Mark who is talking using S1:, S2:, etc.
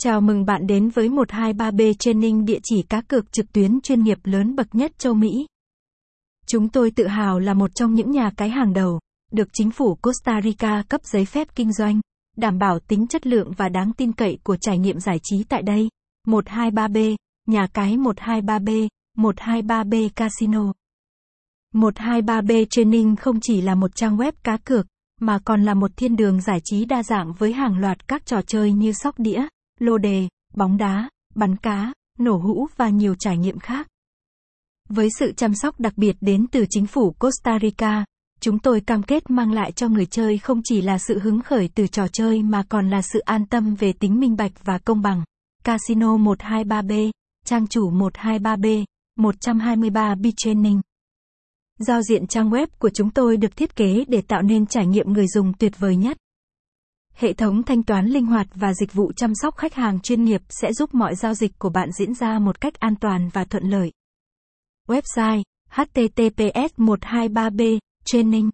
S1: Chào mừng bạn đến với 123B Training địa chỉ cá cược trực tuyến chuyên nghiệp lớn bậc nhất châu Mỹ. Chúng tôi tự hào là một trong những nhà cái hàng đầu, được chính phủ Costa Rica cấp giấy phép kinh doanh, đảm bảo tính chất lượng và đáng tin cậy của trải nghiệm giải trí tại đây. 123B, nhà cái 123B, 123B Casino. 123B Training không chỉ là một trang web cá cược, mà còn là một thiên đường giải trí đa dạng với hàng loạt các trò chơi như sóc đĩa, lô đề, bóng đá, bắn cá, nổ hũ và nhiều trải nghiệm khác. Với sự chăm sóc đặc biệt đến từ chính phủ Costa Rica, chúng tôi cam kết mang lại cho người chơi không chỉ là sự hứng khởi từ trò chơi mà còn là sự an tâm về tính minh bạch và công bằng. Casino 123B, trang chủ 123B, 123 B Training. Giao diện trang web của chúng tôi được thiết kế để tạo nên trải nghiệm người dùng tuyệt vời nhất. Hệ thống thanh toán linh hoạt và dịch vụ chăm sóc khách hàng chuyên nghiệp sẽ giúp mọi giao dịch của bạn diễn ra một cách an toàn và thuận lợi. Website https 123b training